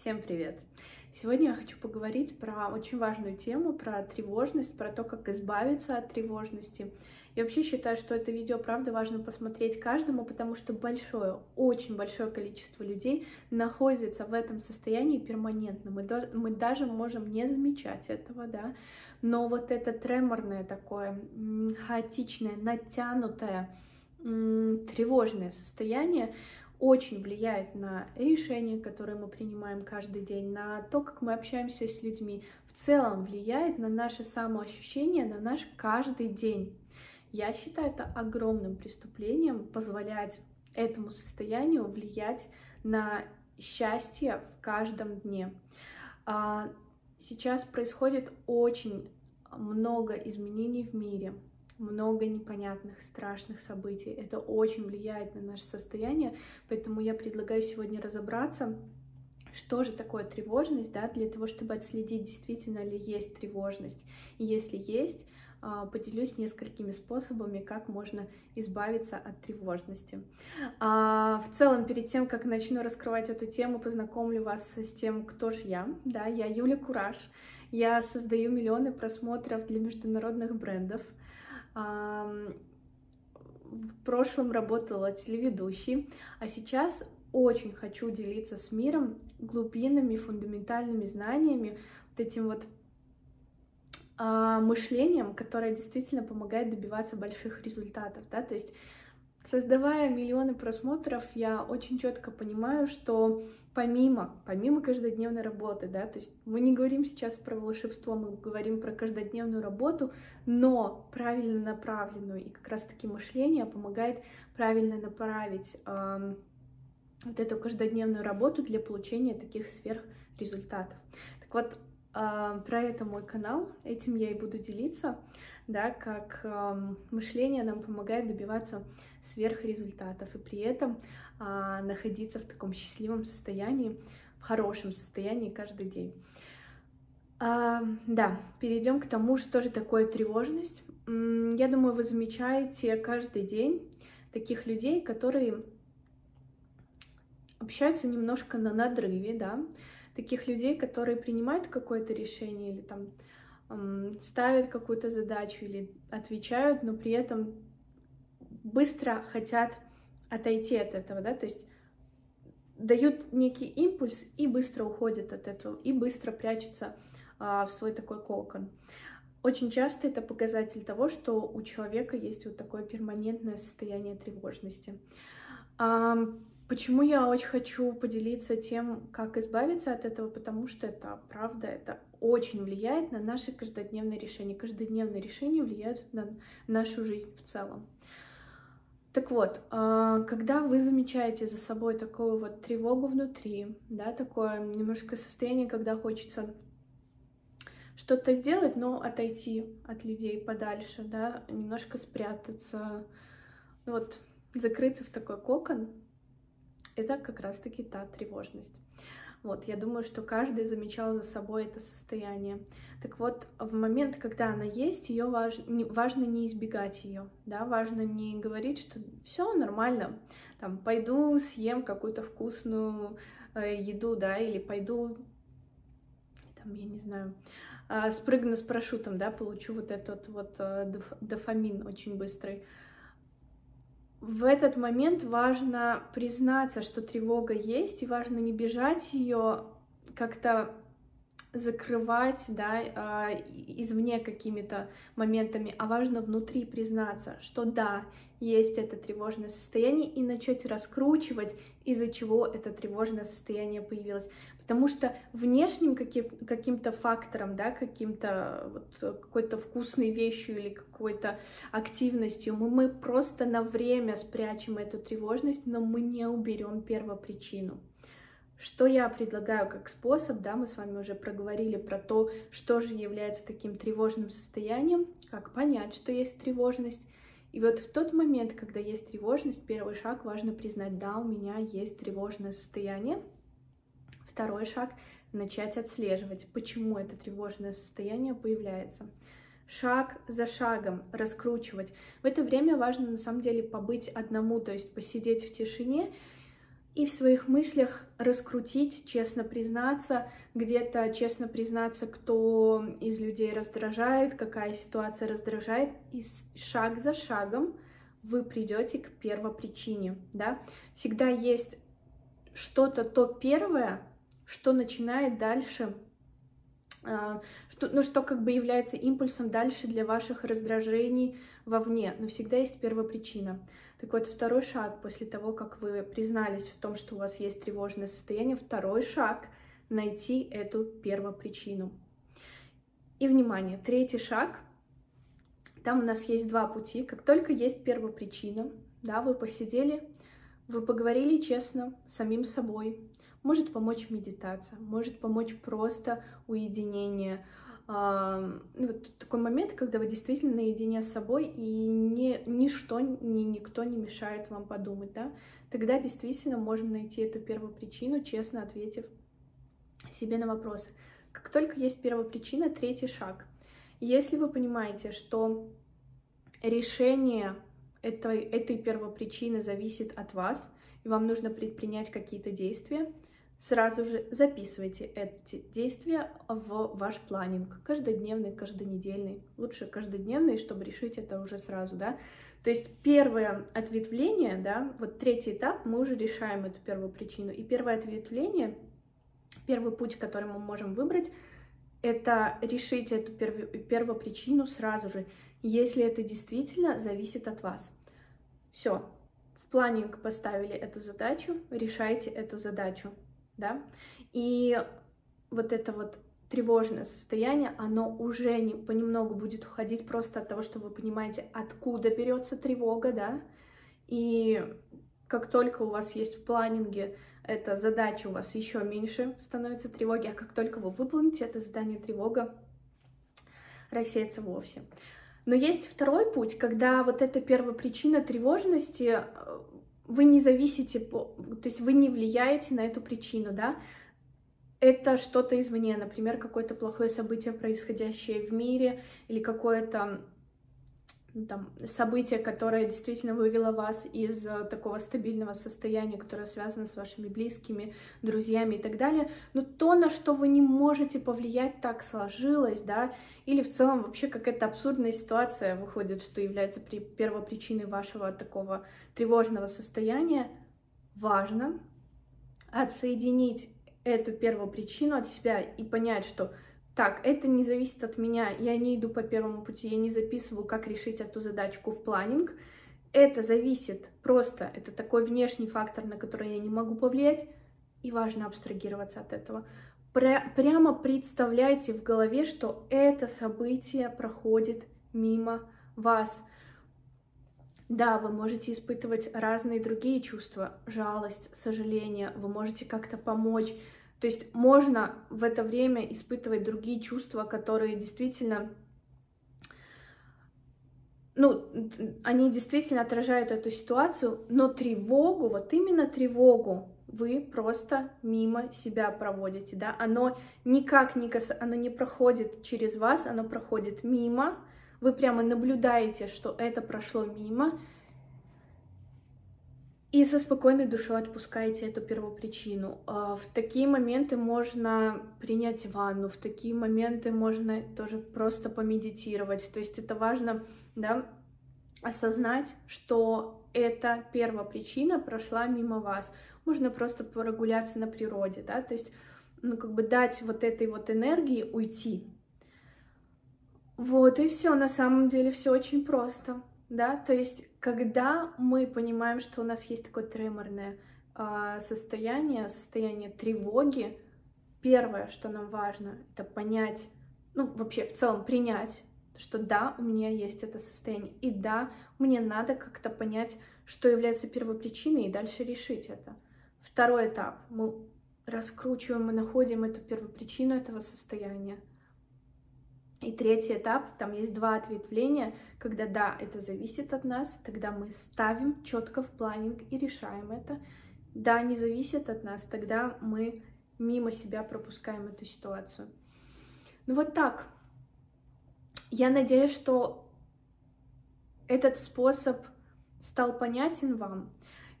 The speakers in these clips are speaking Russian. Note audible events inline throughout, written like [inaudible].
Всем привет! Сегодня я хочу поговорить про очень важную тему, про тревожность, про то, как избавиться от тревожности. Я вообще считаю, что это видео, правда, важно посмотреть каждому, потому что большое, очень большое количество людей находится в этом состоянии перманентно. Мы, до, мы даже можем не замечать этого, да, но вот это треморное такое, хаотичное, натянутое, тревожное состояние, очень влияет на решения, которые мы принимаем каждый день, на то, как мы общаемся с людьми, в целом влияет на наше самоощущение, на наш каждый день. Я считаю это огромным преступлением позволять этому состоянию влиять на счастье в каждом дне. А, сейчас происходит очень много изменений в мире много непонятных, страшных событий. Это очень влияет на наше состояние, поэтому я предлагаю сегодня разобраться, что же такое тревожность, да, для того, чтобы отследить, действительно ли есть тревожность. И если есть, а, поделюсь несколькими способами, как можно избавиться от тревожности. А, в целом, перед тем, как начну раскрывать эту тему, познакомлю вас с тем, кто же я. Да, я Юля Кураж. Я создаю миллионы просмотров для международных брендов. В прошлом работала телеведущей, а сейчас очень хочу делиться с миром глубинными, фундаментальными знаниями, вот этим вот а, мышлением, которое действительно помогает добиваться больших результатов, да, то есть Создавая миллионы просмотров, я очень четко понимаю, что помимо, помимо каждодневной работы, да, то есть мы не говорим сейчас про волшебство, мы говорим про каждодневную работу, но правильно направленную, и как раз-таки мышление помогает правильно направить э, вот эту каждодневную работу для получения таких сверхрезультатов. Так вот, про это мой канал, этим я и буду делиться да, как э, мышление нам помогает добиваться сверхрезультатов и при этом э, находиться в таком счастливом состоянии, в хорошем состоянии каждый день. А, да, перейдем к тому, что же такое тревожность. Я думаю, вы замечаете каждый день таких людей, которые общаются немножко на надрыве, да, таких людей, которые принимают какое-то решение или там ставят какую-то задачу или отвечают, но при этом быстро хотят отойти от этого, да, то есть дают некий импульс и быстро уходят от этого, и быстро прячутся а, в свой такой кокон. Очень часто это показатель того, что у человека есть вот такое перманентное состояние тревожности. А, почему я очень хочу поделиться тем, как избавиться от этого, потому что это правда, это очень влияет на наши каждодневные решения. Каждодневные решения влияют на нашу жизнь в целом. Так вот, а, когда вы замечаете за собой такую вот тревогу внутри, да, такое немножко состояние, когда хочется что-то сделать, но отойти от людей подальше, да, немножко спрятаться, ну вот закрыться в такой кокон, это как раз-таки та тревожность. Вот, я думаю, что каждый замечал за собой это состояние. Так вот, в момент, когда она есть, ее важ... важно не избегать ее, да, важно не говорить, что все нормально, там, пойду съем какую-то вкусную э, еду, да, или пойду, там, я не знаю, э, спрыгну с парашютом, да, получу вот этот вот э, дофамин очень быстрый в этот момент важно признаться, что тревога есть, и важно не бежать ее как-то закрывать, да, а, извне какими-то моментами, а важно внутри признаться, что да, есть это тревожное состояние, и начать раскручивать, из-за чего это тревожное состояние появилось потому что внешним каким-то фактором, да, каким-то вот какой-то вкусной вещью или какой-то активностью мы, мы просто на время спрячем эту тревожность, но мы не уберем первопричину. Что я предлагаю как способ, да, мы с вами уже проговорили про то, что же является таким тревожным состоянием, как понять, что есть тревожность. И вот в тот момент, когда есть тревожность, первый шаг важно признать, да, у меня есть тревожное состояние, Второй шаг — начать отслеживать, почему это тревожное состояние появляется. Шаг за шагом раскручивать. В это время важно на самом деле побыть одному, то есть посидеть в тишине и в своих мыслях раскрутить, честно признаться, где-то честно признаться, кто из людей раздражает, какая ситуация раздражает, и шаг за шагом вы придете к первопричине, да. Всегда есть что-то то первое, что начинает дальше, а, что, ну, что как бы является импульсом дальше для ваших раздражений вовне, но всегда есть первопричина. Так вот, второй шаг после того, как вы признались в том, что у вас есть тревожное состояние, второй шаг — найти эту первопричину. И, внимание, третий шаг — там у нас есть два пути. Как только есть первопричина, да, вы посидели, вы поговорили честно с самим собой, может помочь медитация, может помочь просто уединение, ну, вот такой момент, когда вы действительно наедине с собой, и ни, ничто, ни никто не мешает вам подумать, да, тогда действительно можно найти эту первопричину, честно ответив себе на вопросы. Как только есть первопричина, третий шаг. Если вы понимаете, что решение этой, этой первопричины зависит от вас, и вам нужно предпринять какие-то действия, Сразу же записывайте эти действия в ваш планинг, каждодневный, каждонедельный, лучше каждодневный, чтобы решить это уже сразу, да. То есть первое ответвление, да, вот третий этап, мы уже решаем эту первую причину. И первое ответвление, первый путь, который мы можем выбрать, это решить эту первую, причину сразу же, если это действительно зависит от вас. Все, в планинг поставили эту задачу, решайте эту задачу да, и вот это вот тревожное состояние, оно уже не, понемногу будет уходить просто от того, что вы понимаете, откуда берется тревога, да, и как только у вас есть в планинге эта задача, у вас еще меньше становится тревоги, а как только вы выполните это задание, тревога рассеется вовсе. Но есть второй путь, когда вот эта первая причина тревожности э, вы не зависите, то есть вы не влияете на эту причину, да, это что-то извне, например, какое-то плохое событие, происходящее в мире, или какое-то там, событие, которое действительно вывело вас из э, такого стабильного состояния, которое связано с вашими близкими, друзьями и так далее, но то, на что вы не можете повлиять, так сложилось, да, или в целом вообще какая-то абсурдная ситуация выходит, что является при первопричиной вашего такого тревожного состояния, важно отсоединить эту первопричину от себя и понять, что так, это не зависит от меня, я не иду по первому пути, я не записываю, как решить эту задачку в планинг. Это зависит просто, это такой внешний фактор, на который я не могу повлиять, и важно абстрагироваться от этого. Пря прямо представляйте в голове, что это событие проходит мимо вас. Да, вы можете испытывать разные другие чувства, жалость, сожаление, вы можете как-то помочь, то есть можно в это время испытывать другие чувства, которые действительно, ну, они действительно отражают эту ситуацию, но тревогу, вот именно тревогу вы просто мимо себя проводите, да, оно никак не кас... оно не проходит через вас, оно проходит мимо, вы прямо наблюдаете, что это прошло мимо, и со спокойной душой отпускаете эту первопричину. А, в такие моменты можно принять ванну, в такие моменты можно тоже просто помедитировать. То есть это важно, да, осознать, что эта первопричина прошла мимо вас. Можно просто прогуляться на природе, да, то есть, ну, как бы дать вот этой вот энергии уйти. Вот и все, на самом деле все очень просто да, то есть когда мы понимаем, что у нас есть такое треморное э, состояние, состояние тревоги, первое, что нам важно, это понять, ну вообще в целом принять, что да, у меня есть это состояние, и да, мне надо как-то понять, что является первопричиной, и дальше решить это. Второй этап, мы раскручиваем, мы находим эту первопричину этого состояния, и третий этап, там есть два ответвления, когда да, это зависит от нас, тогда мы ставим четко в планинг и решаем это. Да, не зависит от нас, тогда мы мимо себя пропускаем эту ситуацию. Ну вот так. Я надеюсь, что этот способ стал понятен вам.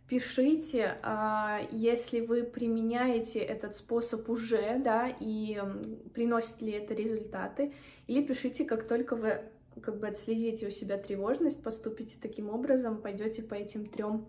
Пишите, а, если вы применяете этот способ уже, да, и приносит ли это результаты, или пишите, как только вы как бы отследите у себя тревожность, поступите таким образом, пойдете по этим трем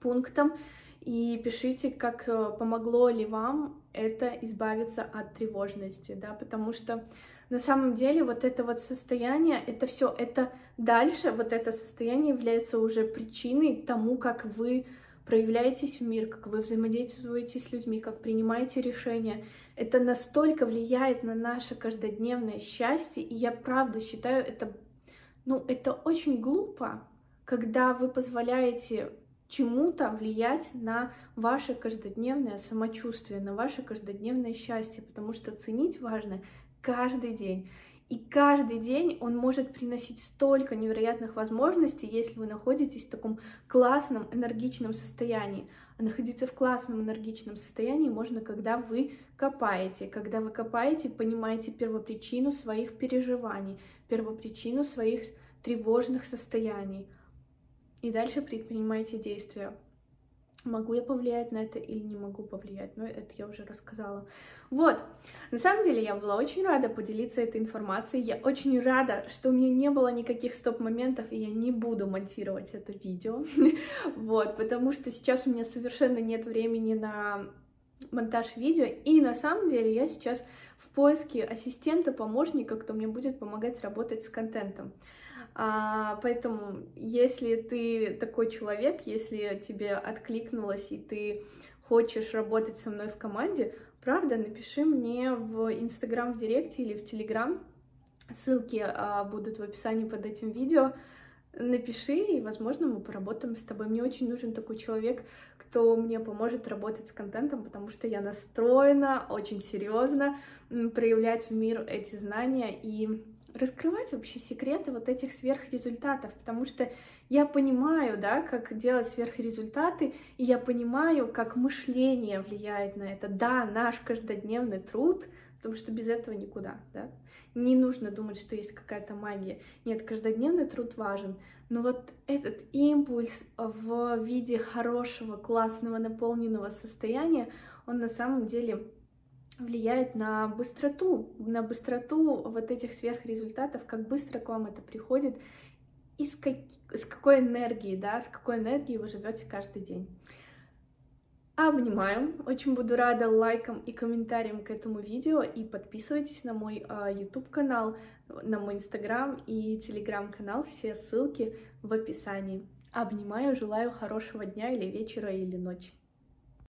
пунктам и пишите, как э, помогло ли вам это избавиться от тревожности, да, потому что на самом деле вот это вот состояние, это все, это дальше, вот это состояние является уже причиной тому, как вы проявляетесь в мир, как вы взаимодействуете с людьми, как принимаете решения. Это настолько влияет на наше каждодневное счастье, и я правда считаю это, ну, это очень глупо, когда вы позволяете чему-то влиять на ваше каждодневное самочувствие, на ваше каждодневное счастье, потому что ценить важно каждый день. И каждый день он может приносить столько невероятных возможностей, если вы находитесь в таком классном, энергичном состоянии. А находиться в классном, энергичном состоянии можно, когда вы копаете. Когда вы копаете, понимаете первопричину своих переживаний, первопричину своих тревожных состояний. И дальше предпринимаете действия. Могу я повлиять на это или не могу повлиять, но это я уже рассказала. Вот, на самом деле я была очень рада поделиться этой информацией, я очень рада, что у меня не было никаких стоп-моментов, и я не буду монтировать это видео, [laughs] вот, потому что сейчас у меня совершенно нет времени на монтаж видео, и на самом деле я сейчас в поиске ассистента, помощника, кто мне будет помогать работать с контентом. А, поэтому, если ты такой человек, если тебе откликнулось и ты хочешь работать со мной в команде, правда, напиши мне в Инстаграм в Директе или в Телеграм. Ссылки а, будут в описании под этим видео. Напиши, и, возможно, мы поработаем с тобой. Мне очень нужен такой человек, кто мне поможет работать с контентом, потому что я настроена очень серьезно проявлять в мир эти знания и раскрывать вообще секреты вот этих сверхрезультатов, потому что я понимаю, да, как делать сверхрезультаты, и я понимаю, как мышление влияет на это. Да, наш каждодневный труд, потому что без этого никуда, да. Не нужно думать, что есть какая-то магия. Нет, каждодневный труд важен. Но вот этот импульс в виде хорошего, классного, наполненного состояния, он на самом деле влияет на быстроту, на быстроту вот этих сверхрезультатов, как быстро к вам это приходит, и с, как, с какой энергией, да, с какой энергией вы живете каждый день. Обнимаю, очень буду рада лайкам и комментариям к этому видео, и подписывайтесь на мой uh, YouTube канал, на мой Instagram и Telegram канал, все ссылки в описании. Обнимаю, желаю хорошего дня или вечера или ночи.